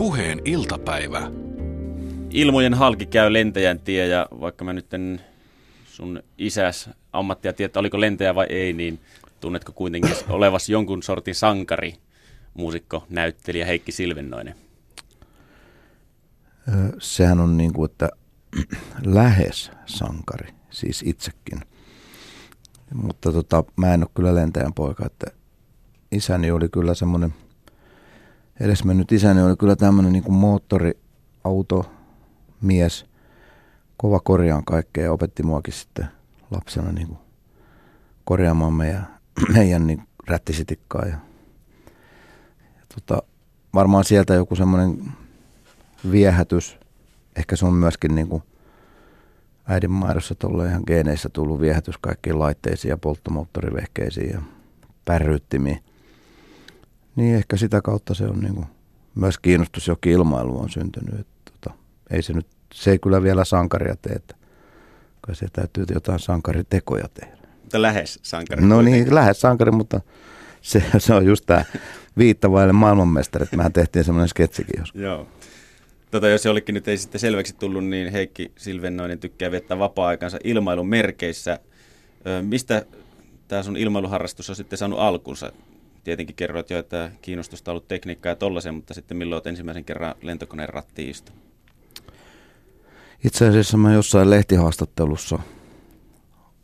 Puheen iltapäivä. Ilmojen halki käy lentäjän tie ja vaikka mä nyt en sun isäs ammattia tiedä, oliko lentäjä vai ei, niin tunnetko kuitenkin olevas jonkun sortin sankari, muusikko, näyttelijä Heikki Silvennoinen? Sehän on niin kuin, että lähes sankari, siis itsekin. Mutta tota, mä en ole kyllä lentäjän poika, että isäni oli kyllä semmoinen, edesmennyt isäni oli kyllä tämmöinen niin moottoriauto mies, kova korjaan kaikkea ja opetti muakin sitten lapsena niin kuin korjaamaan meidän, meidän niin rättisitikkaa. Ja, ja tota, varmaan sieltä joku semmoinen viehätys, ehkä se on myöskin niin kuin äidin maidossa tuolla ihan geeneissä tullut viehätys kaikkiin laitteisiin ja polttomoottorivehkeisiin ja pärryttimiin. Niin ehkä sitä kautta se on niin kuin, myös kiinnostus jokin ilmailu on syntynyt. Että, tota, ei se nyt, se ei kyllä vielä sankaria tee, että kai se täytyy jotain sankaritekoja tehdä. Mutta lähes sankari. No niin, lähes sankari, mutta se, se on just tämä viittavaille maailmanmestarit. Mehän tehtiin semmoinen sketsikin joskus. Joo. Tota, jos jollekin nyt ei sitten selväksi tullut, niin Heikki Silvennoinen tykkää viettää vapaa-aikansa ilmailun merkeissä. Ö, mistä tämä sun ilmailuharrastus on sitten saanut alkunsa? Tietenkin kerroit jo, että kiinnostusta on ollut tekniikkaa ja tollaisen, mutta sitten milloin olet ensimmäisen kerran lentokoneen rattiin? Itse asiassa mä jossain lehtihaastattelussa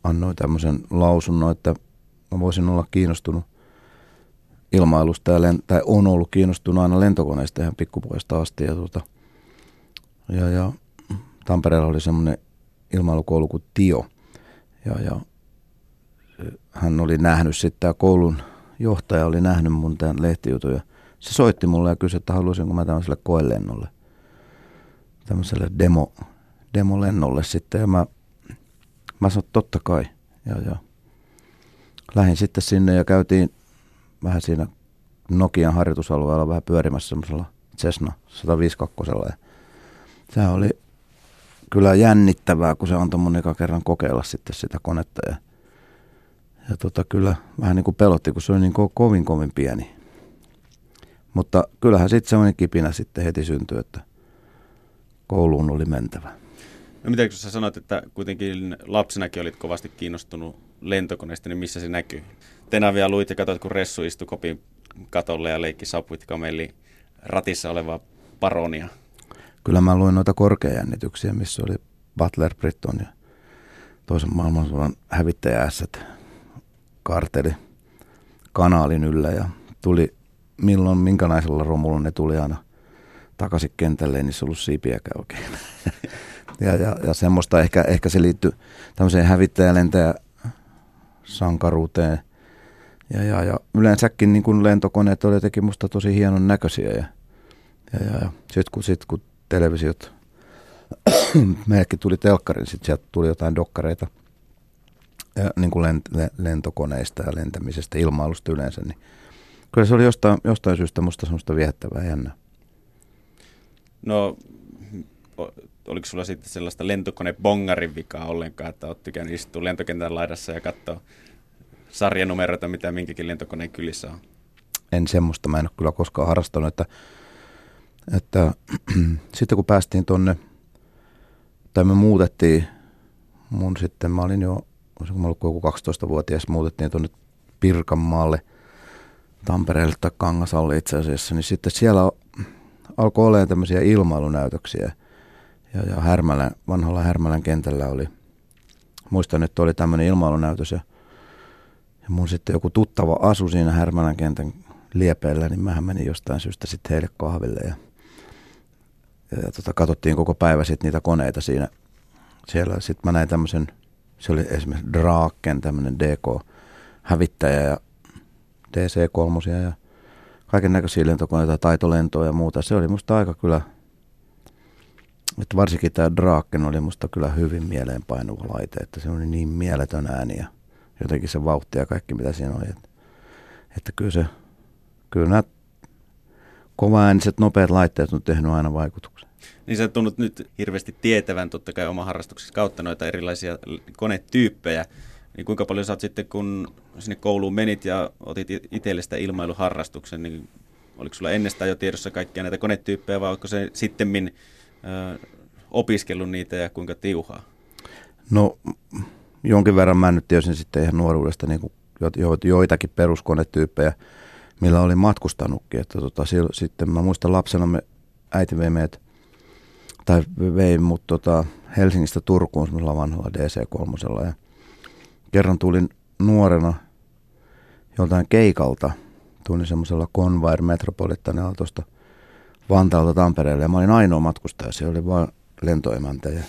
annoin tämmöisen lausunnon, että mä voisin olla kiinnostunut ilmailusta ja len- tai on ollut kiinnostunut aina lentokoneista ihan pikkupuolesta asti. Ja, tuota, ja, ja Tampereella oli semmoinen ilmailukoulu kuin Tio. Ja, ja hän oli nähnyt sitten, koulun johtaja oli nähnyt mun tämän lehtijutun ja se soitti mulle ja kysyi, että haluaisinko mä tämmöiselle koelennolle, tämmöiselle demo, demolennolle sitten. Ja mä, mä sanoin, totta kai. Ja, ja lähdin sitten sinne ja käytiin vähän siinä Nokian harjoitusalueella vähän pyörimässä semmoisella Cessna 152. Ja sehän oli kyllä jännittävää, kun se antoi mun eka kerran kokeilla sitten sitä konetta. Ja, ja tota, kyllä vähän niin kuin pelotti, kun se oli niin ko- kovin kovin pieni. Mutta kyllähän sitten semmoinen kipinä sitten heti syntyi, että kouluun oli mentävä. No mitä kun sä sanoit, että kuitenkin lapsenakin olit kovasti kiinnostunut lentokoneesta, niin missä se näkyy? Tenavia luit ja katsoit, kun Ressu istui kopin katolle ja leikki sapuitkamelli ratissa olevaa paronia. Kyllä mä luin noita korkeajännityksiä, missä oli Butler Britton ja toisen maailmansodan hävittäjäässät karteli kanaalin yllä ja tuli milloin minkälaisella romulla ne tuli aina takaisin kentälle, niin se ollut siipiäkään oikein. ja, ja, ja, semmoista ehkä, ehkä se liittyy tämmöiseen hävittäjälentäjä sankaruuteen. Ja, ja, ja yleensäkin niin kuin lentokoneet oli teki musta tosi hienon näköisiä. Ja, ja, ja, ja sitten kun, sit, kun televisiot, meillekin tuli telkkari, sitten sieltä tuli jotain dokkareita niin kuin lent, lentokoneista ja lentämisestä, ilmailusta yleensä, niin kyllä se oli jostain, jostain syystä musta semmoista viettävää jännää. No, oliko sulla sitten sellaista lentokone-bongarin vikaa ollenkaan, että olet tykännyt istua lentokentän laidassa ja katsoa sarjanumeroita, mitä minkäkin lentokoneen kylissä on? En semmoista, mä en ole kyllä koskaan harrastanut, että, että sitten kun päästiin tonne, tai me muutettiin, mun sitten, mä olin jo, olisiko mä ollut joku 12-vuotias, muutettiin tuonne Pirkanmaalle, Tampereelle tai Kangasalle itse asiassa, niin sitten siellä alkoi olemaan tämmöisiä ilmailunäytöksiä. Ja, ja Härmälän, vanhalla Härmälän kentällä oli, muistan, että oli tämmöinen ilmailunäytös ja, ja mun sitten joku tuttava asu siinä Härmälän kentän liepeillä, niin mähän menin jostain syystä sitten heille kahville ja, ja, ja tota, katsottiin koko päivä sitten niitä koneita siinä. Siellä sitten mä näin tämmöisen, se oli esimerkiksi Draaken, tämmöinen DK-hävittäjä ja DC-3 ja kaiken näköisiä lentokoneita, taitolentoja ja muuta. Se oli musta aika kyllä, että varsinkin tämä Draaken oli musta kyllä hyvin mieleenpainuva laite, että se oli niin mieletön ääni ja jotenkin se vauhti ja kaikki mitä siinä oli. Että, että kyllä se, kyllä nämä kovaääniset nopeat laitteet on tehnyt aina vaikutuksen. Niin sä tunnut nyt hirveästi tietävän totta kai oma harrastuksessa kautta noita erilaisia konetyyppejä. Niin kuinka paljon sä oot sitten, kun sinne kouluun menit ja otit itselle sitä ilmailuharrastuksen, niin oliko sulla ennestään jo tiedossa kaikkia näitä konetyyppejä vai onko se sitten opiskellut niitä ja kuinka tiuhaa? No jonkin verran mä nyt tiesin sitten ihan nuoruudesta niin kuin jo, joitakin peruskonetyyppejä, millä olin matkustanutkin. Että tota, sitten mä muistan lapsena me äiti vei meidät, tai vei mut tota, Helsingistä Turkuun semmoisella vanhalla DC-3. Ja kerran tulin nuorena joltain keikalta, tulin semmoisella Convair Metropolitanilla tuosta Vantaalta Tampereelle ja mä olin ainoa matkustaja, se oli vain lentoemäntä ja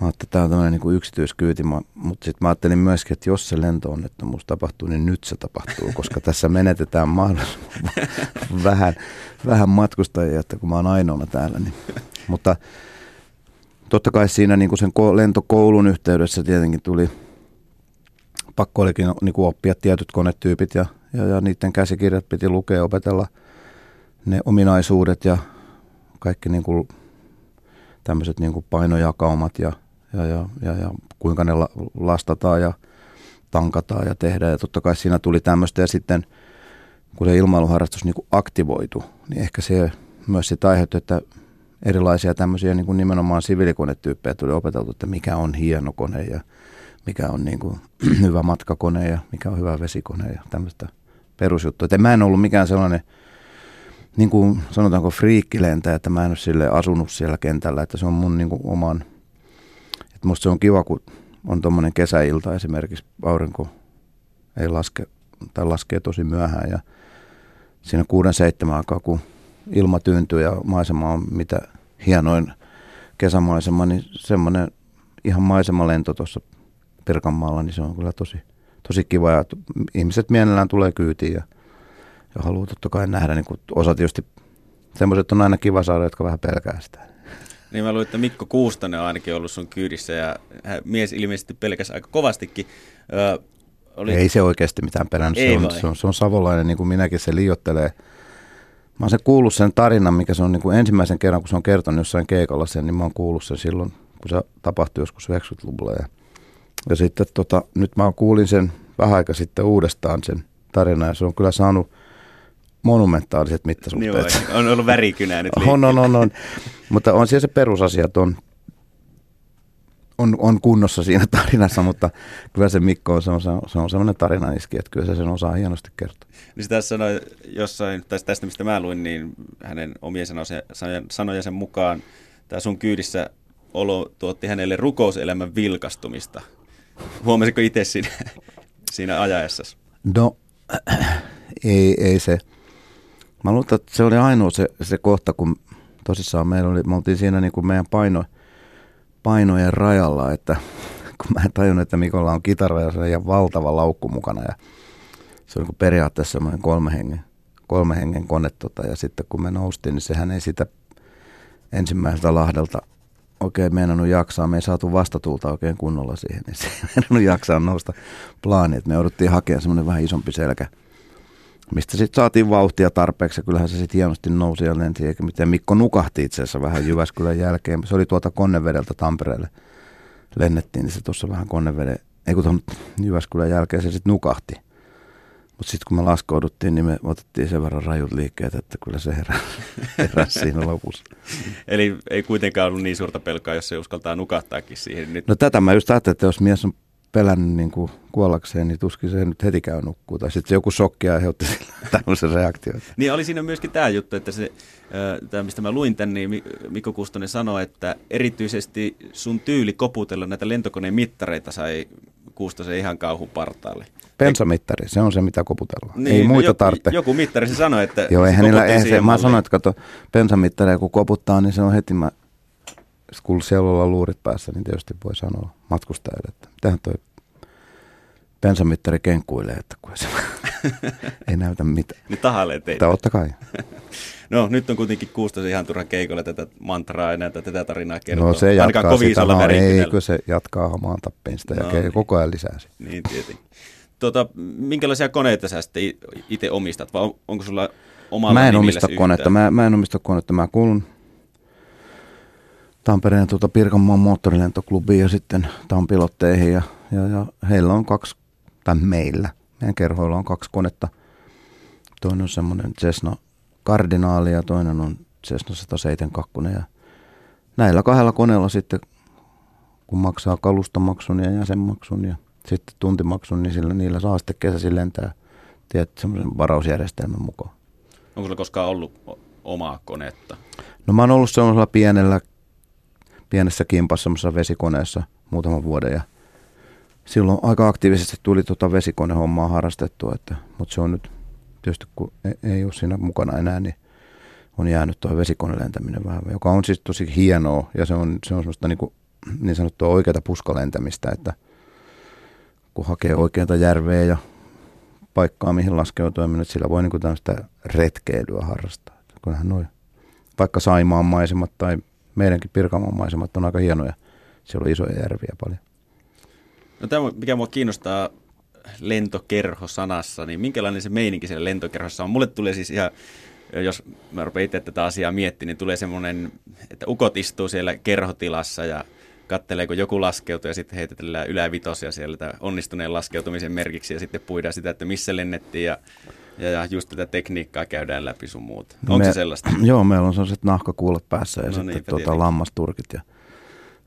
Mä ajattelin, että tämä on tämmöinen niin yksityiskyyti, mutta sitten mä ajattelin myöskin, että jos se lentoonnettomuus tapahtuu, niin nyt se tapahtuu, koska tässä menetetään mahdollisimman vähän, vähän matkustajia, että kun mä oon ainoana täällä. Niin. Mutta totta kai siinä niin kuin sen lentokoulun yhteydessä tietenkin tuli, pakko olikin niin kuin oppia tietyt konetyypit ja, ja, ja niiden käsikirjat piti lukea, opetella ne ominaisuudet ja kaikki niin kuin tämmöiset niin kuin painojakaumat ja ja, ja, ja, ja kuinka ne lastataan ja tankataan ja tehdään. Ja totta kai siinä tuli tämmöistä ja sitten kun se ilmailuharrastus niin kuin aktivoitu, niin ehkä se myös sitä aiheutti, että erilaisia tämmöisiä niin kuin nimenomaan siviilikonetyyppejä tuli opeteltu, että mikä on hieno kone ja mikä on niin kuin hyvä matkakone ja mikä on hyvä vesikone ja tämmöistä perusjuttua. Että mä en ollut mikään sellainen, niin kuin sanotaanko friikkilentäjä, että mä en ole sille asunut siellä kentällä, että se on mun niin kuin oman et musta se on kiva, kun on tuommoinen kesäilta esimerkiksi, aurinko ei laske tai laskee tosi myöhään ja siinä kuuden seitsemän aikaa, kun ilma tyyntyy ja maisema on mitä hienoin kesämaisema, niin semmoinen ihan maisemalento tuossa Pirkanmaalla, niin se on kyllä tosi, tosi kiva ja ihmiset mielellään tulee kyytiin ja, ja haluaa totta kai nähdä, niin osa tietysti semmoiset on aina kiva saada, jotka vähän pelkää sitä. Niin mä luulen, että Mikko Kuustonen on ainakin ollut sun kyydissä ja mies ilmeisesti pelkäsi aika kovastikin. Ö, oli... Ei se oikeasti mitään perännyt. Se on, se, on, se on savolainen, niin kuin minäkin se liiottelee. Mä oon sen kuullut sen tarinan, mikä se on niin kuin ensimmäisen kerran, kun se on kertonut jossain keikalla sen, niin mä oon kuullut sen silloin, kun se tapahtui joskus 90-luvulla. Ja, ja sitten tota, nyt mä kuulin sen vähän aika sitten uudestaan sen tarinan ja se on kyllä saanut monumentaaliset mittasuhteet. Niin on ollut värikynää nyt on, on, on, on. Mutta on siellä se perusasia, että on, on, on kunnossa siinä tarinassa, mutta kyllä se Mikko on, se on, se on sellainen tarinaniski, että kyllä se sen osaa hienosti kertoa. Niin sitä sanoi jossain, tai tästä mistä mä luin, niin hänen omien sanojensa mukaan tämä sun kyydissä olo tuotti hänelle rukouselämän vilkastumista. Huomasitko itse siinä, siinä ajaessa? No, ei, ei se Mä luulen, että se oli ainoa se, se kohta, kun tosissaan meillä oli, me oltiin siinä niin kuin meidän paino, painojen rajalla, että kun mä en tajunnut, että Mikolla on kitara ja se on ihan valtava laukku mukana ja se oli niin periaatteessa semmoinen kolme hengen, kolme hengen kone tota, ja sitten kun me noustiin, niin sehän ei sitä ensimmäiseltä lahdelta oikein meinannut jaksaa. Me ei saatu vastatuulta oikein kunnolla siihen, niin se ei meinannut jaksaa nousta plaani. Me jouduttiin hakemaan semmoinen vähän isompi selkä mistä sitten saatiin vauhtia tarpeeksi ja kyllähän se sitten hienosti nousi ja lenti, eikä miten Mikko nukahti itse asiassa vähän Jyväskylän jälkeen. Se oli tuota Konnevedeltä Tampereelle lennettiin, niin se tuossa vähän Konneveden, ei kun tuon Jyväskylän jälkeen se sitten nukahti. Mutta sitten kun me laskouduttiin, niin me otettiin sen verran rajut liikkeet, että kyllä se heräsi, heräsi siinä lopussa. Eli ei kuitenkaan ollut niin suurta pelkoa, jos se uskaltaa nukahtaakin siihen. Nyt. No tätä mä just ajattelin, että jos mies on pelännyt niin kuin kuollakseen, niin tuskin se nyt heti käy nukkuu. Tai sitten joku shokki aiheutti tämmöisen reaktion. Niin oli siinä myöskin tämä juttu, että se, tämä mistä mä luin tämän, niin Mikko Kustonen sanoi, että erityisesti sun tyyli koputella näitä lentokoneen mittareita sai Kustosen ihan kauhun partaalle. Pensamittari, se on se mitä koputellaan. Niin, Ei no muita joku, tarvitse. Joku mittari se sanoi, että Joo, eihän niillä, eihän se, mä sanoin, että kato, pensamittari kun koputtaa, niin se on heti, mä, kun siellä ollaan luurit päässä, niin tietysti voi sanoa matkustajalle, että mitähän toi bensamittari kenkkuilee, että kun se ei näytä mitään. Niin tahailee teitä. Totta kai. no nyt on kuitenkin kuustosi ihan turha keikolla tätä mantraa ja näitä tätä tarinaa kertoa. No se jatkaa sitä, no, eikö se jatkaa hamaan tappinsta ja no, niin. koko ajan lisää sitä. Niin tietenkin. Tota, minkälaisia koneita sä sitten itse omistat vai onko sulla oma Mä en omista konetta, mä, mä en omista konetta, mä kuulun Tampereen tuota Pirkanmaan moottorilentoklubiin ja sitten Tampilotteihin ja, ja, ja heillä on kaksi tai meillä, meidän kerhoilla on kaksi konetta. Toinen on semmoinen Cessna Kardinaali ja toinen on Cessna 172. Ja näillä kahdella koneella sitten, kun maksaa kalustomaksun ja jäsenmaksun ja sitten tuntimaksun, niin sillä, niillä saa sitten kesäisin lentää tiedät, semmoisen varausjärjestelmän mukaan. Onko sulla koskaan ollut omaa konetta? No mä oon ollut semmoisella pienellä, pienessä kimpassa semmoisessa vesikoneessa muutaman vuoden ja silloin aika aktiivisesti tuli tuota vesikonehommaa harrastettua, että, mutta se on nyt tietysti kun ei, ei ole siinä mukana enää, niin on jäänyt tuo vesikonelentäminen vähän, joka on siis tosi hienoa ja se on, se on semmoista niin, kuin, niin sanottua oikeata puskalentämistä, että kun hakee oikeita järveä ja paikkaa, mihin laskeutua, niin sillä voi niin kuin tämmöistä retkeilyä harrastaa. Kunhan noin, vaikka Saimaan maisemat tai meidänkin Pirkanmaan maisemat on aika hienoja. Siellä on isoja järviä paljon. No tämä, mikä mua kiinnostaa lentokerho-sanassa, niin minkälainen se meininki siellä lentokerhossa on? Mulle tulee siis ihan, jos mä rupean itse tätä asiaa miettimään, niin tulee semmoinen, että ukot istuu siellä kerhotilassa ja kattelee, kun joku laskeutuu ja sitten heitetellään ylävitosia sieltä onnistuneen laskeutumisen merkiksi ja sitten puidaan sitä, että missä lennettiin ja, ja, ja just tätä tekniikkaa käydään läpi sun muuta. Onko Me, se sellaista? Joo, meillä on sellaiset nahkakuulet päässä ja no sitten tuota, lammasturkit ja,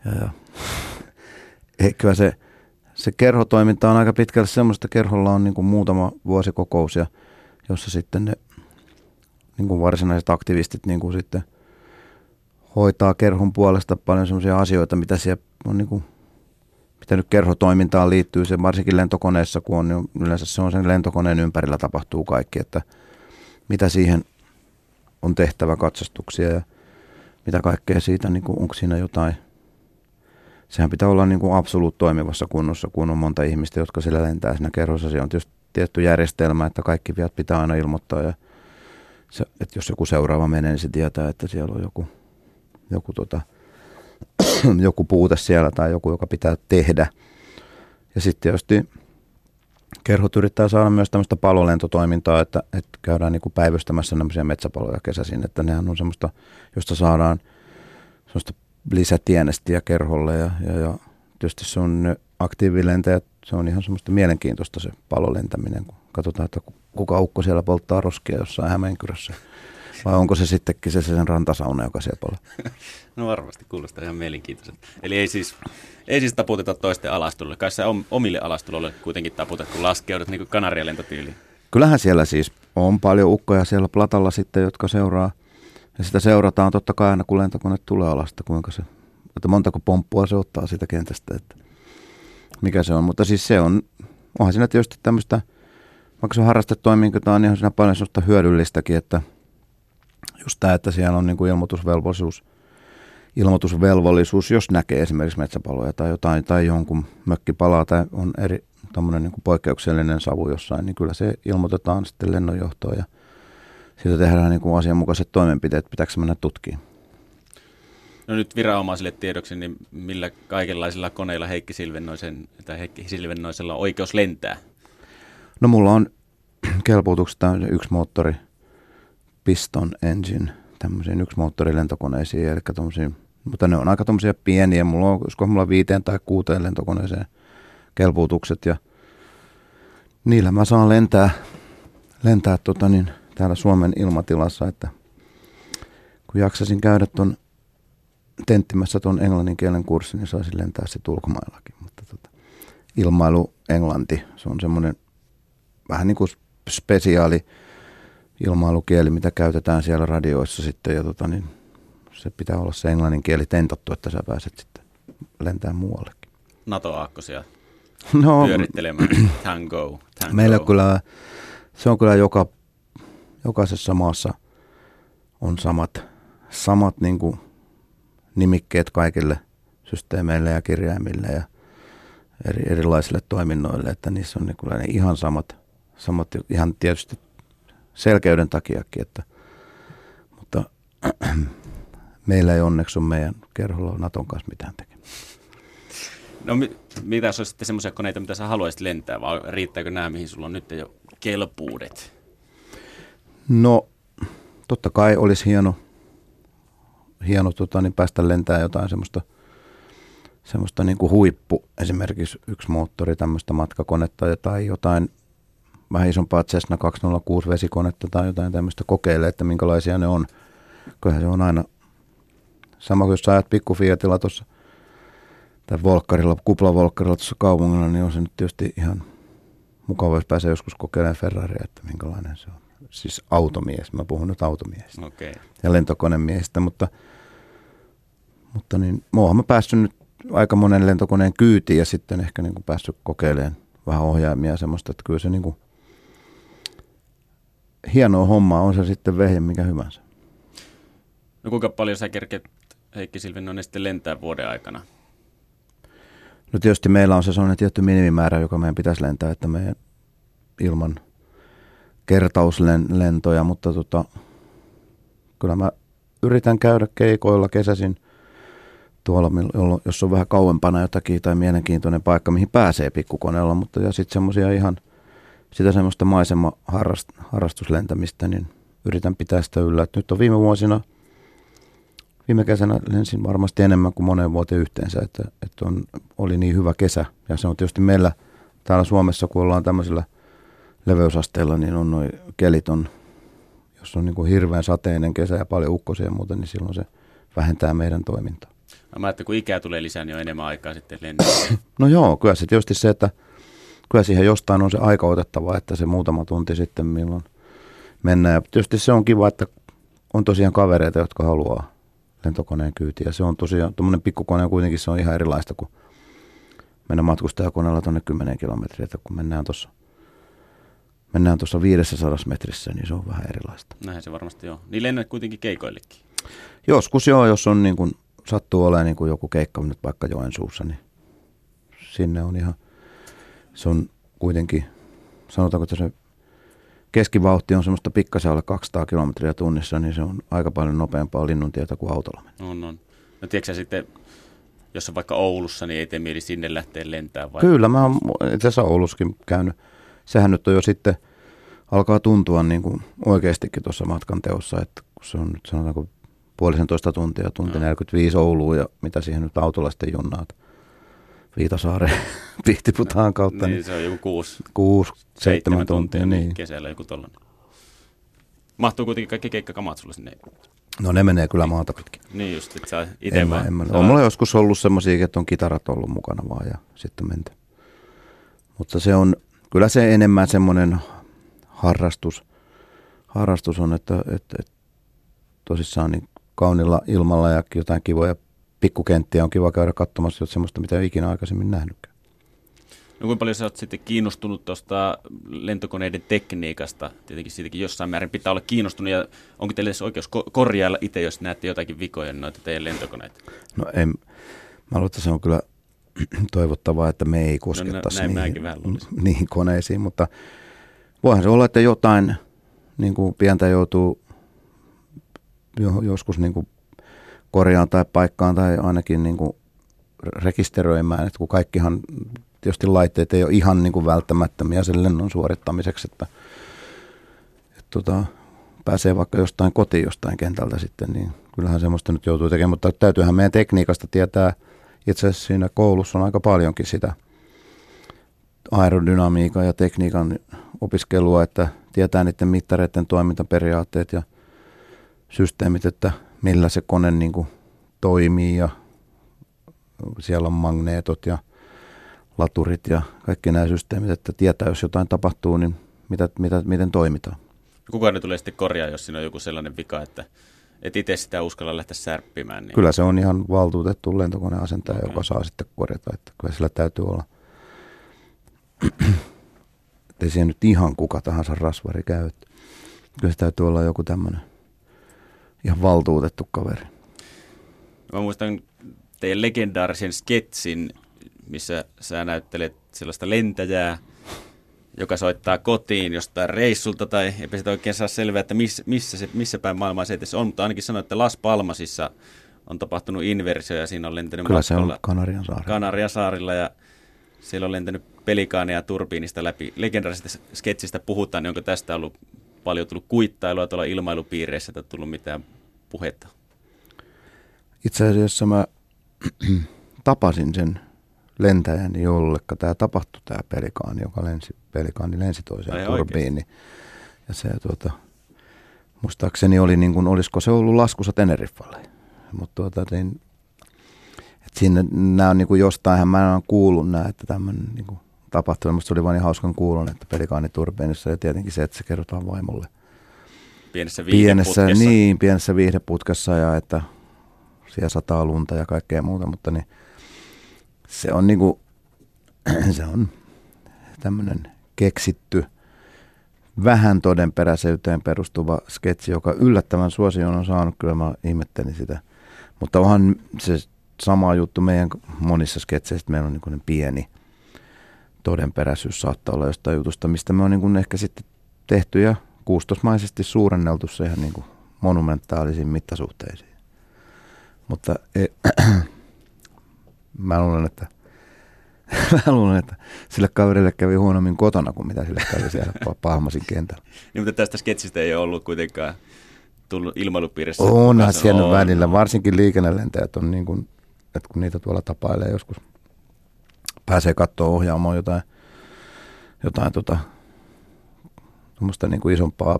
ja, ja. Ei, kyllä se, se kerhotoiminta on aika pitkälle semmoista, kerholla on niin kuin muutama vuosikokous, ja, jossa sitten ne niin kuin varsinaiset aktivistit niin kuin sitten hoitaa kerhon puolesta paljon semmoisia asioita, mitä siellä on niin kuin, mitä nyt kerhotoimintaan liittyy, se varsinkin lentokoneessa, kun on, niin yleensä se on sen lentokoneen ympärillä tapahtuu kaikki, että mitä siihen on tehtävä katsastuksia ja mitä kaikkea siitä, niin kuin, onko siinä jotain – sehän pitää olla niin kuin absoluut toimivassa kunnossa, kun on monta ihmistä, jotka sillä lentää siinä kerrossa. Se on tietysti tietty järjestelmä, että kaikki viat pitää aina ilmoittaa ja se, että jos joku seuraava menee, niin se tietää, että siellä on joku, joku, tota, joku puute siellä tai joku, joka pitää tehdä. Ja sitten tietysti kerhot yrittää saada myös tämmöistä palolentotoimintaa, että, että käydään niin kuin päivystämässä tämmöisiä metsäpaloja kesäisin, että nehän on semmoista, josta saadaan semmoista lisätienestiä kerholle ja, ja, ja tietysti se on aktiivilentäjät, se on ihan semmoista mielenkiintoista se palolentäminen, kun katsotaan, että kuka ukko siellä polttaa roskia jossain Hämeenkyrässä. Vai onko se sittenkin se sen rantasauna, joka siellä polttaa? No varmasti kuulostaa ihan mielenkiintoiselta. Eli ei siis, ei siis taputeta toisten alastulolle. Kai se omille alastulolle kuitenkin taputet, kun laskeudut niin kuin kanarialentotyyliin. Kyllähän siellä siis on paljon ukkoja siellä platalla sitten, jotka seuraa ja sitä seurataan totta kai aina, kun lentokone tulee alasta, kuinka se, että montako pomppua se ottaa siitä kentästä, että mikä se on. Mutta siis se on, onhan siinä tietysti tämmöistä, vaikka se on harrastetoimintaa, niin on siinä paljon sellaista hyödyllistäkin, että just tämä, että siellä on niin kuin ilmoitusvelvollisuus, ilmoitusvelvollisuus, jos näkee esimerkiksi metsäpaloja tai jotain, tai jonkun mökki palaa tai on eri niin kuin poikkeuksellinen savu jossain, niin kyllä se ilmoitetaan sitten lennonjohtoon ja – siitä tehdään niin kuin asianmukaiset toimenpiteet, pitääkö mennä tutkimaan. No nyt viranomaisille tiedoksi, niin millä kaikenlaisilla koneilla Heikki Silvennoisen, tai Heikki Silvennoisella on oikeus lentää? No mulla on kelpuutuksesta yksi moottori, piston engine, tämmöisiin yksi moottori lentokoneisiin, eli tommosiin, mutta ne on aika tuommoisia pieniä, mulla on, olisiko mulla viiteen tai kuuteen lentokoneeseen kelpuutukset ja niillä mä saan lentää, lentää tota niin, täällä Suomen ilmatilassa, että kun jaksasin käydä tuon tenttimässä tuon englannin kielen kurssin, niin saisin lentää sitten ulkomaillakin. Mutta tota, ilmailu englanti, se on semmoinen vähän niin kuin spesiaali ilmailukieli, mitä käytetään siellä radioissa sitten. Ja tota, niin se pitää olla se englannin kieli tentattu, että sä pääset sitten lentämään muuallekin. NATO-aakkosia no, pyörittelemään. Tango, tango. Meillä kyllä, se on kyllä joka jokaisessa maassa on samat, samat niin kuin nimikkeet kaikille systeemeille ja kirjaimille ja eri, erilaisille toiminnoille, että niissä on niin kuin ne ihan samat, samat ihan tietysti selkeyden takiakin, että, mutta meillä ei onneksi ole meidän kerholla Naton kanssa mitään tekemistä. No mitä olisi sitten semmoisia koneita, mitä sä haluaisit lentää, vai riittääkö nämä, mihin sulla on nyt jo kelpuudet? No, totta kai olisi hieno, hieno tota, niin päästä lentää jotain semmoista, semmoista niin kuin huippu, esimerkiksi yksi moottori, tämmöistä matkakonetta tai jotain vähän isompaa Cessna 206 vesikonetta tai jotain tämmöistä kokeilee, että minkälaisia ne on. Kyllähän se on aina sama kuin jos sä ajat pikku Fiatilla tuossa tai Volkkarilla, kuplavolkkarilla tuossa kaupungilla, niin on se nyt tietysti ihan mukava, jos pääsee joskus kokeilemaan Ferraria, että minkälainen se on. Siis automies, mä puhun nyt automiestä okay. ja lentokonemiehistä, mutta, mutta niin, muuhan mä päässyt nyt aika monen lentokoneen kyytiin ja sitten ehkä niin kuin päässyt kokeilemaan vähän ohjaimia ja semmoista, että kyllä se niin kuin hienoa hommaa on se sitten vehje mikä hyvänsä. No kuinka paljon sä kerket Heikki Silvenonen sitten lentää vuoden aikana? No tietysti meillä on se sellainen tietty minimimäärä, joka meidän pitäisi lentää, että me ilman kertauslentoja, mutta tota, kyllä mä yritän käydä keikoilla kesäsin tuolla, jos on vähän kauempana jotakin tai mielenkiintoinen paikka, mihin pääsee pikkukoneella, mutta ja sitten semmoisia ihan sitä semmoista maisema harrastuslentämistä, niin yritän pitää sitä yllä. Et nyt on viime vuosina, viime kesänä lensin varmasti enemmän kuin moneen vuoteen yhteensä, että, että on, oli niin hyvä kesä. Ja se on tietysti meillä täällä Suomessa, kun ollaan tämmöisellä leveysasteella, niin on noin kelit on, jos on niin kuin hirveän sateinen kesä ja paljon ukkosia ja muuta, niin silloin se vähentää meidän toimintaa. Mä että kun ikää tulee lisää, niin on enemmän aikaa sitten lennellä. No joo, kyllä se tietysti se, että kyllä siihen jostain on se aika otettava, että se muutama tunti sitten milloin mennään. Ja tietysti se on kiva, että on tosiaan kavereita, jotka haluaa lentokoneen kyytiä. Ja se on tosiaan, tuommoinen pikkukone kuitenkin se on ihan erilaista kuin mennä matkustajakoneella tuonne 10 kilometriä, että kun mennään tuossa mennään tuossa 500 metrissä, niin se on vähän erilaista. Näin se varmasti on. Niin lennät kuitenkin keikoillekin. Joskus joo, jos on niin kuin, sattuu olemaan niin kuin joku keikka nyt vaikka Joensuussa, niin sinne on ihan, se on kuitenkin, sanotaanko, että se keskivauhti on semmoista pikkasen alle 200 kilometriä tunnissa, niin se on aika paljon nopeampaa linnuntietä kuin autolla On, on. No tiedätkö sitten, jos on vaikka Oulussa, niin ei tee mieli sinne lähteä lentämään vai? Kyllä, mä oon itse asiassa Oulussakin käynyt. Sehän nyt on jo sitten, alkaa tuntua niin kuin oikeastikin tuossa matkan teossa, että kun se on nyt sanotaanko puolisentoista tuntia, tunti no. 45 Ouluun ja mitä siihen nyt autolla sitten junnaat. Viitasaareen Pihtiputaan kautta. Niin, niin, se on joku kuusi, kuusi seitsemän tuntia. tuntia niin. Kesällä joku tollainen. Mahtuu kuitenkin kaikki keikkakamat sulle sinne? No ne menee kyllä maata pitkin. Niin just, että sä itse vaan... En, en, on mulla joskus ollut semmoisia, että on kitarat ollut mukana vaan ja sitten menty. Mutta se on, kyllä se enemmän semmoinen harrastus, harrastus on, että, että, että tosissaan niin kaunilla ilmalla ja jotain kivoja pikkukenttiä on kiva käydä katsomassa semmoista, mitä ei ikinä aikaisemmin nähnytkään. No kuinka paljon sä oot sitten kiinnostunut tuosta lentokoneiden tekniikasta? Tietenkin siitäkin jossain määrin pitää olla kiinnostunut ja onko teille oikeus korjailla itse, jos näette jotakin vikoja noita teidän lentokoneita? No en, mä luulen, että se on kyllä toivottavaa, että me ei koskettaisi no, niihin, niihin koneisiin, mutta voihan se olla, että jotain niin kuin pientä joutuu joskus niin kuin korjaan tai paikkaan tai ainakin niin kuin rekisteröimään, että kun kaikkihan tietysti laitteet ei ole ihan niin kuin välttämättömiä sen lennon suorittamiseksi, että, että tota, pääsee vaikka jostain kotiin jostain kentältä sitten, niin kyllähän semmoista nyt joutuu tekemään, mutta täytyyhän meidän tekniikasta tietää, itse asiassa siinä koulussa on aika paljonkin sitä aerodynamiikan ja tekniikan opiskelua, että tietää niiden mittareiden toimintaperiaatteet ja systeemit, että millä se kone niin kuin toimii ja siellä on magneetot ja laturit ja kaikki nämä systeemit, että tietää, jos jotain tapahtuu, niin mitä, mitä, miten toimitaan. Kuka ne tulee sitten korjaa, jos siinä on joku sellainen vika, että et itse sitä uskalla lähteä särppimään? Niin... Kyllä se on ihan valtuutettu lentokoneasentaja, okay. joka saa sitten korjata, että kyllä sillä täytyy olla. ei siihen nyt ihan kuka tahansa rasvari käy. Kyllä se täytyy olla joku tämmöinen ihan valtuutettu kaveri. Mä muistan teidän legendaarisen sketsin, missä sä näyttelet sellaista lentäjää, joka soittaa kotiin jostain reissulta tai eipä sitä oikein saa selvää, että missä, missä, se, missä päin maailmaa se on, mutta ainakin sanoit, että Las Palmasissa on tapahtunut inversio ja siinä on lentänyt Kyllä se on Kanarian saarilla. Kanarian saarilla ja siellä on lentänyt pelikaania turbiinista läpi. Legendaarisesta sketsistä puhutaan, niin onko tästä ollut paljon tullut kuittailua tuolla ilmailupiireissä, että tullut mitään puhetta? Itse asiassa mä tapasin sen lentäjän, jollekka tämä tapahtui tämä pelikaani, joka lensi, pelikaani lensi toiseen Ai turbiini. Ja se tuota, muistaakseni oli niin kuin, olisiko se ollut laskussa Teneriffalle. Mutta tuota, niin, että sinne nämä on niin kuin jostain, mä en ole kuullut nämä, että tämmöinen niin kuin tapahtui. Musta oli vain niin hauskan kuulun, että pelikaani turbiinissa ja tietenkin se, että se kerrotaan vaimolle. Pienessä Pienessä, viihdeputkessa. niin, pienessä viihdeputkessa ja että siellä sataa lunta ja kaikkea muuta, mutta niin se on niinku, se on tämmöinen keksitty, vähän todenperäisyyteen perustuva sketsi, joka yllättävän suosion on saanut, kyllä mä ihmettelin sitä. Mutta onhan se sama juttu meidän monissa sketseissä, että meillä on niin pieni todenperäisyys saattaa olla jostain jutusta, mistä me on niin ehkä sitten tehty ja kuustosmaisesti suurenneltu se ihan niin monumentaalisiin mittasuhteisiin. Mutta e, mä luulen, että mä luulen, että sille kaverille kävi huonommin kotona kuin mitä sille kävi siellä Pahmasin kentällä. Niin, mutta tästä sketsistä ei ole ollut kuitenkaan tullut ilmailupiirissä. Onhan siellä on. välillä, varsinkin liikennelentäjät on niin kuin, että kun niitä tuolla tapailee joskus, pääsee katsoa ohjaamaan jotain, jotain tota, niin kuin isompaa,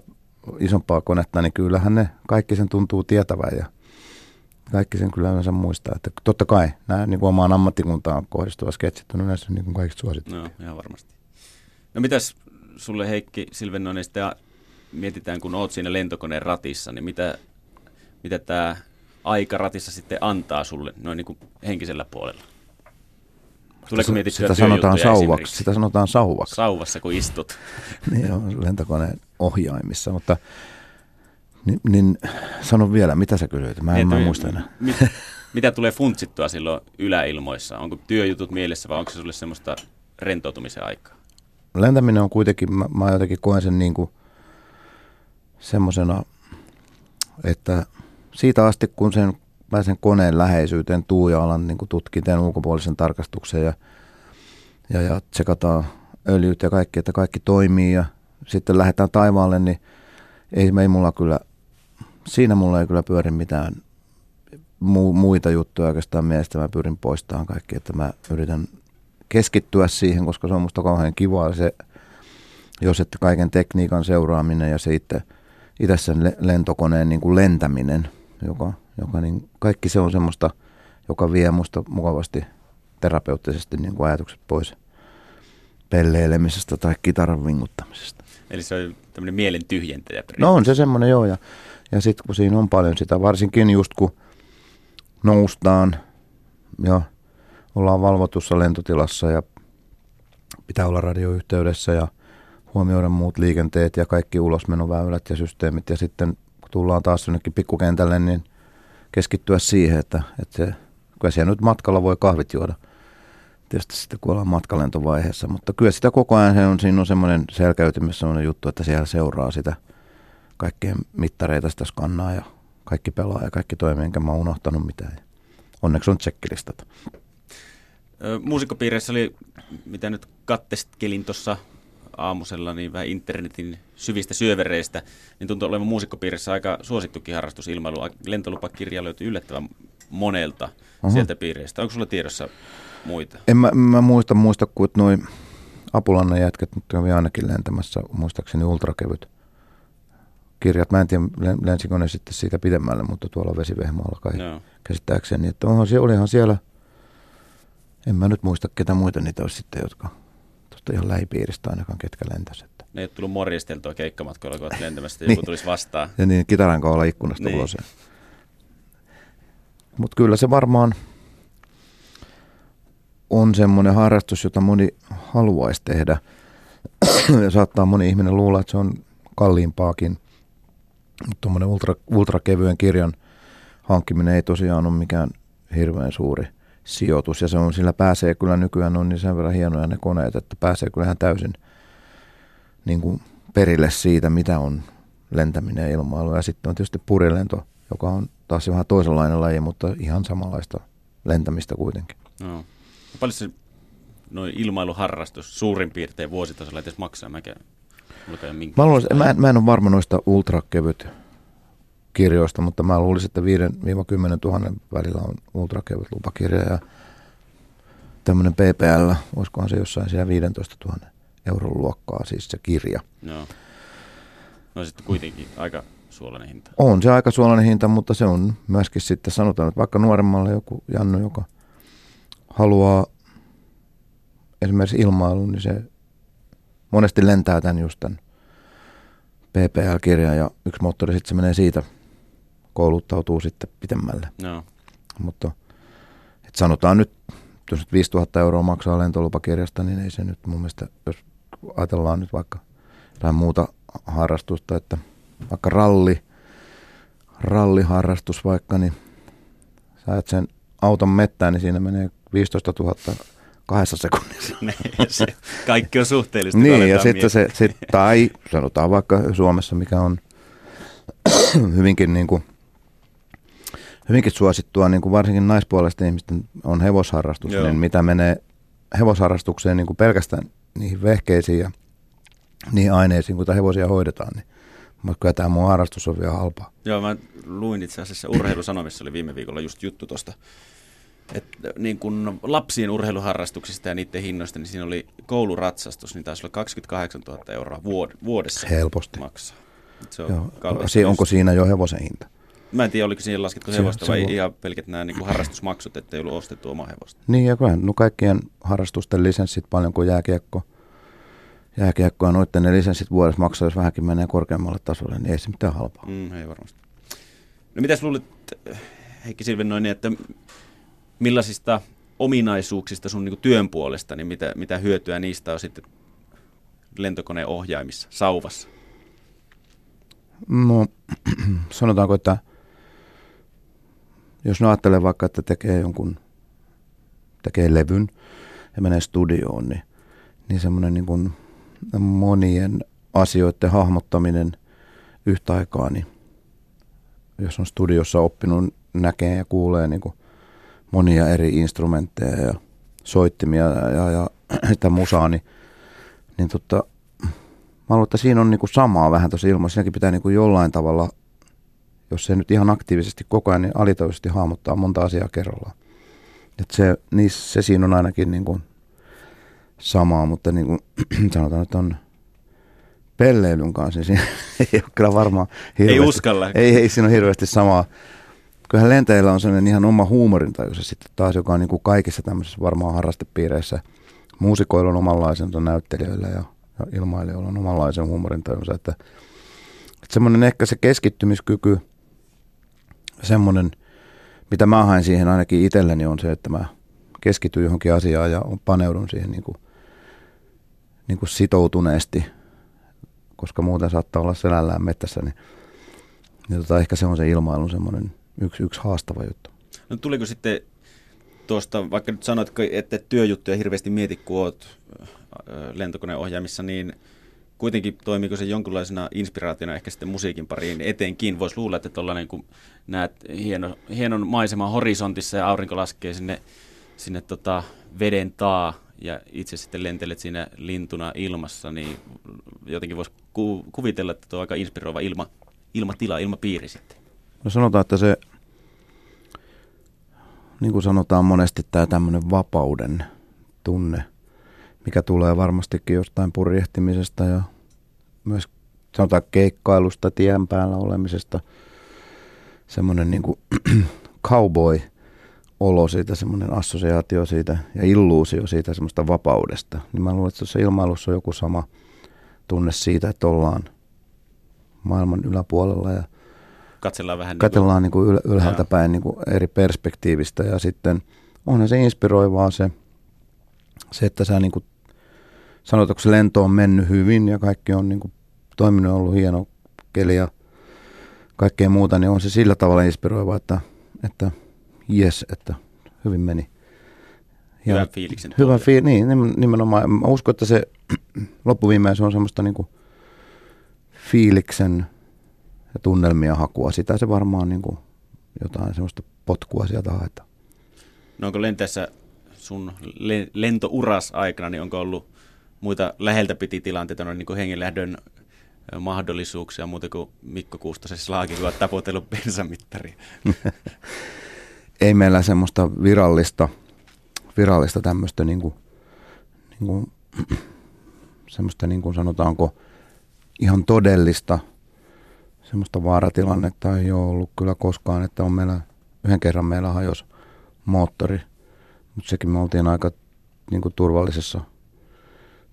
isompaa konetta, niin kyllähän ne kaikki sen tuntuu tietävän ja kaikki sen kyllä yleensä muistaa. Että totta kai nämä niin kuin omaan ammattikuntaan kohdistuva sketsit on yleensä niin kuin kaikista suosittu. No, ihan varmasti. No mitäs sulle Heikki Silvennoinen sitten mietitään, kun oot siinä lentokoneen ratissa, niin mitä, mitä tämä aika ratissa sitten antaa sulle noin niin kuin henkisellä puolella? Tuleeko mietittyä sitä sanotaan sauvaksi. Sitä sanotaan sauvaksi. Sauvassa, kun istut. niin on lentokoneen ohjaimissa, mutta niin, niin sano vielä, mitä sä kysyit? Mä en, mä en muista enää. Mit, mitä tulee funtsittua silloin yläilmoissa? Onko työjutut mielessä vai onko se sulle semmoista rentoutumisen aikaa? Lentäminen on kuitenkin, mä, mä jotenkin koen sen niin kuin semmosena, että siitä asti kun sen pääsen koneen läheisyyteen tuuja-alan niin tutkin, teen ulkopuolisen tarkastuksen ja, ja, ja tsekataan öljyt ja kaikki, että kaikki toimii ja sitten lähdetään taivaalle, niin ei, ei mulla kyllä, siinä mulla ei kyllä pyöri mitään mu, muita juttuja oikeastaan mielestä. Mä pyrin poistamaan kaikki, että mä yritän keskittyä siihen, koska se on musta kauhean kivaa se, jos että kaiken tekniikan seuraaminen ja se itse, itse sen le- lentokoneen niin kuin lentäminen, joka, joka niin, kaikki se on semmoista, joka vie musta mukavasti terapeuttisesti niin kuin ajatukset pois pelleilemisestä tai kitaran vinguttamisesta. Eli se on tämmöinen mielen tyhjentäjä. No on se semmoinen joo ja, ja sitten kun siinä on paljon sitä, varsinkin just kun noustaan ja ollaan valvotussa lentotilassa ja pitää olla radioyhteydessä ja huomioida muut liikenteet ja kaikki ulosmenoväylät ja systeemit ja sitten kun tullaan taas jonnekin pikkukentälle, niin keskittyä siihen, että, että se, kyllä siellä nyt matkalla voi kahvit juoda. Tietysti sitten kun ollaan matkalentovaiheessa, mutta kyllä sitä koko ajan se on, siinä on semmoinen selkäytymessä semmoinen juttu, että siellä seuraa sitä kaikkien mittareita sitä skannaa ja kaikki pelaa ja kaikki toimii, enkä mä unohtanut mitään. Onneksi on tsekkilistat. Muusikkopiireissä oli, mitä nyt katteskelin tuossa aamusella, niin vähän internetin syvistä syövereistä, niin tuntuu olevan muusikkopiirissä aika suosittukin harrastus ilmailu. Lentolupakirja löytyy yllättävän monelta Oho. sieltä piireistä. Onko sulla tiedossa muita? En mä, mä muista, muista kuin että noin Apulannan jätkät nyt kävi ainakin lentämässä, muistaakseni ultrakevyt kirjat. Mä en tiedä, len- lensikö ne sitten siitä pidemmälle, mutta tuolla Vesivehmaalla kai No. käsittääkseni. Että onhan siellä, olihan siellä, en mä nyt muista ketä muita niitä olisi sitten, jotka tuosta ihan lähipiiristä ainakaan ketkä lentäisi. Että. Ne ei ole tullut morjesteltua keikkamatkoilla, kun olet lentämässä, että Niin. joku tulisi vastaan. Ja niin kitaran kohdalla ikkunasta Niin. ulos. Mutta kyllä se varmaan on semmoinen harrastus, jota moni haluaisi tehdä. ja saattaa moni ihminen luulla, että se on kalliimpaakin. Mutta tuommoinen ultra, ultrakevyen kirjan hankkiminen ei tosiaan ole mikään hirveän suuri sijoitus. Ja se on, sillä pääsee kyllä nykyään on niin sen verran hienoja ne koneet, että pääsee kyllä ihan täysin niin kuin perille siitä, mitä on lentäminen ja ilmailu. Ja sitten on tietysti purilento, joka on taas vähän toisenlainen laji, mutta ihan samanlaista lentämistä kuitenkin. No. Paljon se noin ilmailuharrastus suurin piirtein vuositasolla edes maksaa? Minkä- Mä, mä, en, mä en ole varma noista ultrakevyt kirjoista, mutta mä luulisin, että 5-10 000 välillä on ultrakevyt lupakirja. Ja tämmöinen PPL, olisikohan se jossain siellä 15 000 euron luokkaa, siis se kirja. No. No sitten kuitenkin aika suolainen hinta. On se aika suolainen hinta, mutta se on myöskin sitten sanotaan, että vaikka nuoremmalle joku Jannu, joka haluaa esimerkiksi ilmailun, niin se monesti lentää tämän just tämän PPL-kirjan ja yksi moottori sitten se menee siitä, kouluttautuu sitten pitemmälle. No. Mutta et sanotaan nyt, jos nyt 5000 euroa maksaa lentolupakirjasta, niin ei se nyt mun mielestä, jos ajatellaan nyt vaikka jotain muuta harrastusta, että vaikka ralli, ralliharrastus vaikka, niin sä ajat sen auton mettään, niin siinä menee 15 000 kahdessa sekunnissa. se, kaikki on suhteellista. niin, ja sitten se, sit, tai sanotaan vaikka Suomessa, mikä on hyvinkin, niin kuin, hyvinkin suosittua, niin kuin varsinkin naispuolisten ihmisten on hevosharrastus, Joo. niin mitä menee hevosharrastukseen niin kuin pelkästään niihin vehkeisiin ja niihin aineisiin, kun hevosia hoidetaan, niin mutta kyllä tämä mun harrastus on vielä halpaa. Joo, mä luin itse asiassa urheilusanomissa, oli viime viikolla just juttu tuosta että niin kun lapsien urheiluharrastuksista ja niiden hinnoista, niin siinä oli kouluratsastus, niin taisi olla 28 000 euroa vuodessa. Helposti. Maksaa. Se on Joo. Si- onko siinä jo hevosen hinta? Mä en tiedä, oliko siinä lasketko hevosta se, vai se ihan pelkät nämä niin harrastusmaksut, että ei ollut ostettu omaa hevosta. Niin, ja kyllä, no kaikkien harrastusten lisenssit paljon kuin jääkiekko, jääkiekko ja noiden ne lisenssit vuodessa maksaa, jos vähänkin menee korkeammalle tasolle, niin ei se mitään halpaa. Mm, ei varmasti. No mitäs luulet, Heikki Silvennoin, että millaisista ominaisuuksista sun niin työn puolesta, niin mitä, mitä hyötyä niistä on sitten lentokoneen ohjaimissa, sauvassa? No, sanotaanko, että jos ne ajattelee vaikka, että tekee jonkun, tekee levyn ja menee studioon, niin, niin semmoinen niin kuin monien asioiden hahmottaminen yhtä aikaa, niin jos on studiossa oppinut, näkee ja kuulee niin kuin monia eri instrumentteja ja soittimia ja, ja, ja sitä musaa, niin, niin tota, mä luulen, että siinä on niinku samaa vähän tuossa ilmassa. Siinäkin pitää niinku jollain tavalla, jos se nyt ihan aktiivisesti koko ajan, niin alitajuisesti hahmottaa monta asiaa kerrallaan. Et se, niin se siinä on ainakin niinku samaa, mutta niin kuin sanotaan, että on pelleilyn kanssa, niin siinä ei ole kyllä varmaan hirveästi. Ei uskalla. Ei, ei siinä ole hirveästi samaa kyllähän lentäjillä on sellainen ihan oma huumorintaju sitten taas, joka on niin kuin kaikissa tämmöisissä varmaan harrastepiireissä. Muusikoilla on omanlaisensa, näyttelijöillä ja, ja ilmailijoilla on omanlaisen huumorintajunsa. Että, että semmoinen ehkä se keskittymiskyky, semmoinen, mitä mä haen siihen ainakin itselleni on se, että mä keskityn johonkin asiaan ja paneudun siihen niin kuin, niin kuin sitoutuneesti, koska muuten saattaa olla selällään mettässä, niin, niin tota, ehkä se on se ilmailun semmoinen yksi, yksi haastava juttu. No tuliko sitten tuosta, vaikka nyt sanoit, että työjuttuja hirveästi mieti, kun olet lentokoneohjaamissa, niin kuitenkin toimiiko se jonkinlaisena inspiraationa ehkä sitten musiikin pariin etenkin. Voisi luulla, että tuollainen, näet hieno, hienon maiseman horisontissa ja aurinko laskee sinne, sinne tota veden taa ja itse sitten lentelet siinä lintuna ilmassa, niin jotenkin voisi ku, kuvitella, että tuo on aika inspiroiva ilma, ilmatila, ilmapiiri sitten. No sanotaan, että se, niin kuin sanotaan monesti, tämä tämmöinen vapauden tunne, mikä tulee varmastikin jostain purjehtimisesta ja myös sanotaan keikkailusta, tien päällä olemisesta, semmoinen niin kuin cowboy olo siitä, semmoinen assosiaatio siitä ja illuusio siitä semmoista vapaudesta. Niin mä luulen, että tuossa ilmailussa on joku sama tunne siitä, että ollaan maailman yläpuolella ja katsellaan vähän Katsellaan niin kuin yl- ylhäältä päin niin kuin eri perspektiivistä ja sitten onhan se inspiroivaa se, se että sä niin kuin, sanot, että se lento on mennyt hyvin ja kaikki on niin kuin, toiminut ollut hieno keli ja kaikkea muuta, niin on se sillä tavalla inspiroivaa, että, että yes, että hyvin meni. Ja hyvän fiiliksen. Hyvä fi- niin, nimenomaan. Mä uskon, että se loppuviimein se on semmoista niin kuin fiiliksen ja tunnelmia hakua. Sitä se varmaan niin kuin jotain semmoista potkua sieltä haetaan. No onko lentäessä sun le- lentouras aikana, niin onko ollut muita läheltä piti tilanteita, no niin kuin hengenlähdön mahdollisuuksia, muuta kuin Mikko Kuustosen kun taputellut bensamittaria? Ei meillä semmoista virallista virallista tämmöistä niin kuin, niin kuin, semmoista niin kuin sanotaanko ihan todellista semmoista vaaratilannetta ei ole ollut kyllä koskaan, että on meillä, yhden kerran meillä hajos moottori, mutta sekin me oltiin aika niin kuin turvallisessa,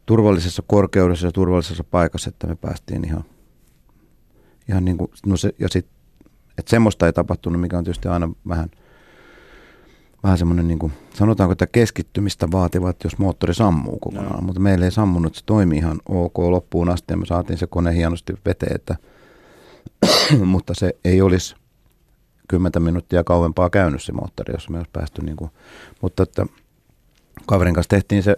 turvallisessa korkeudessa ja turvallisessa paikassa, että me päästiin ihan, ihan niin kuin, no se, ja sitten, että semmoista ei tapahtunut, mikä on tietysti aina vähän, vähän semmoinen, niin kuin, sanotaanko, että keskittymistä vaativat, jos moottori sammuu kokonaan, no. mutta meillä ei sammunut, se toimi ihan ok loppuun asti ja me saatiin se kone hienosti veteen, että, mutta se ei olisi kymmentä minuuttia kauempaa käynyt se moottori, jos me olisi päästy niin kuin, mutta että kaverin kanssa tehtiin se,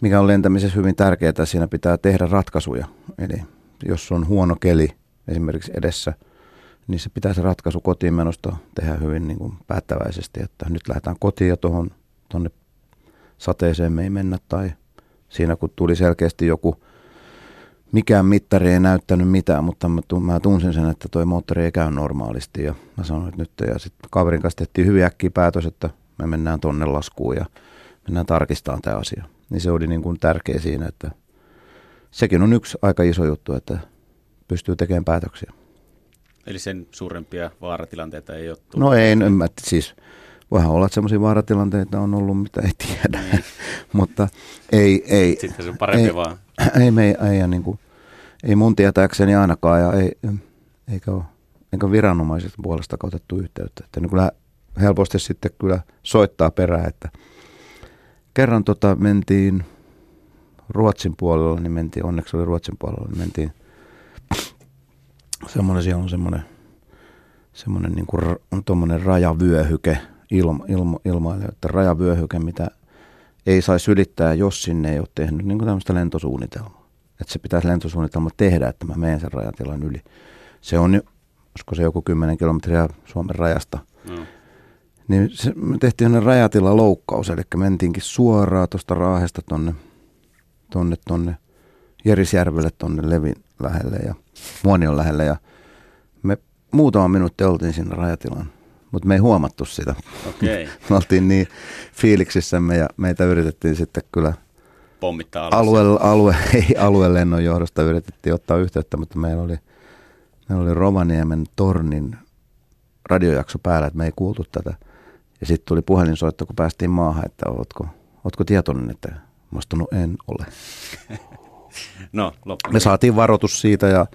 mikä on lentämisessä hyvin tärkeää, siinä pitää tehdä ratkaisuja. Eli jos on huono keli esimerkiksi edessä, niin se pitää se ratkaisu kotiin menosta tehdä hyvin niin kuin päättäväisesti, että nyt lähdetään kotiin ja tuohon tuonne sateeseen me ei mennä tai siinä kun tuli selkeästi joku mikään mittari ei näyttänyt mitään, mutta mä, tunsin sen, että toi moottori ei käy normaalisti ja mä sanoin, että nyt ja sitten kaverin kanssa tehtiin hyvin äkkiä päätös, että me mennään tonne laskuun ja mennään tarkistamaan tämä asia. Niin se oli niin kuin tärkeä siinä, että sekin on yksi aika iso juttu, että pystyy tekemään päätöksiä. Eli sen suurempia vaaratilanteita ei ole tullut? No ei, en, mä, siis voihan olla, että sellaisia vaaratilanteita on ollut, mitä ei tiedä, niin. mutta ei, ei. Sitten se on parempi ei, vaan. Ei, me, ei, ei, niin kuin, ei mun tietääkseni ainakaan ja ei, eikä, ole, eikä viranomaiset puolesta otettu yhteyttä. Että niin kyllä helposti sitten kyllä soittaa perään, että kerran tota mentiin Ruotsin puolella, niin mentiin, onneksi oli Ruotsin puolella, niin mentiin semmoinen, siellä on semmoinen, semmoinen niin kuin on tuommoinen rajavyöhyke ilma, ilma, ilmaille, että rajavyöhyke, mitä ei saisi ylittää, jos sinne ei ole tehnyt niin kuin tämmöistä lentosuunnitelmaa. Että se pitäisi lentosuunnitelma tehdä, että mä menen sen rajatilan yli. Se on, olisiko se joku 10 kilometriä Suomen rajasta. Mm. Niin se, me tehtiin sellainen rajatila loukkaus, eli mentiinkin suoraan tuosta Raahesta tonne, tonne, tonne Jerisjärvelle tonne Levin lähelle ja Muonion lähelle. Ja me muutama minuutti oltiin siinä rajatilan, mutta me ei huomattu sitä. Okay. me oltiin niin fiiliksissämme ja meitä yritettiin sitten kyllä pommittaa alue, alue, ei aluelennon johdosta yritettiin ottaa yhteyttä, mutta meillä oli, meillä oli Rovaniemen tornin radiojakso päällä, että me ei kuultu tätä. Ja sitten tuli puhelinsoitto, kun päästiin maahan, että ootko, ootko tietoinen, että mä en ole. no, Me saatiin varoitus siitä ja,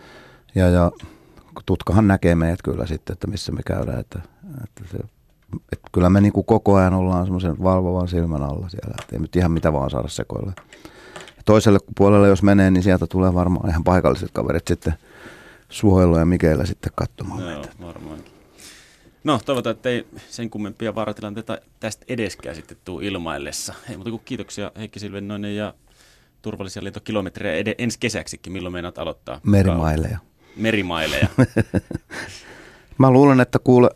ja, ja tutkahan näkee meidät kyllä sitten, että missä me käydään. Että, että se, että kyllä me niin kuin koko ajan ollaan semmoisen valvovan silmän alla siellä, että ei nyt ihan mitä vaan saada sekoilla. Ja toiselle puolelle jos menee, niin sieltä tulee varmaan ihan paikalliset kaverit sitten suojelua ja Mikeillä sitten katsomaan meitä. varmaankin. No toivotaan, että ei sen kummempia vaaratilanteita tästä edeskään sitten tuu ilmaillessa. Hei, mutta kun kiitoksia Heikki Silvennoinen ja turvallisia lentokilometrejä ed- ensi kesäksikin. Milloin meinaat aloittaa? Merimaileja. Merimaileja. mä luulen, että kuule,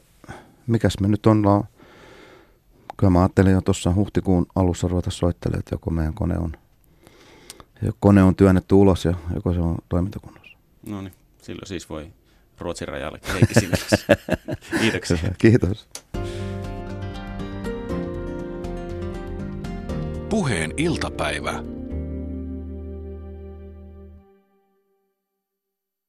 mikäs me nyt on, kyllä mä ajattelin jo tuossa huhtikuun alussa ruveta soittelemaan, että joko meidän kone on, joko kone on työnnetty ulos ja joko se on toimintakunnossa. No niin, silloin siis voi Ruotsin rajalle Heikki Kiitoksia. Kiitos. Puheen iltapäivä.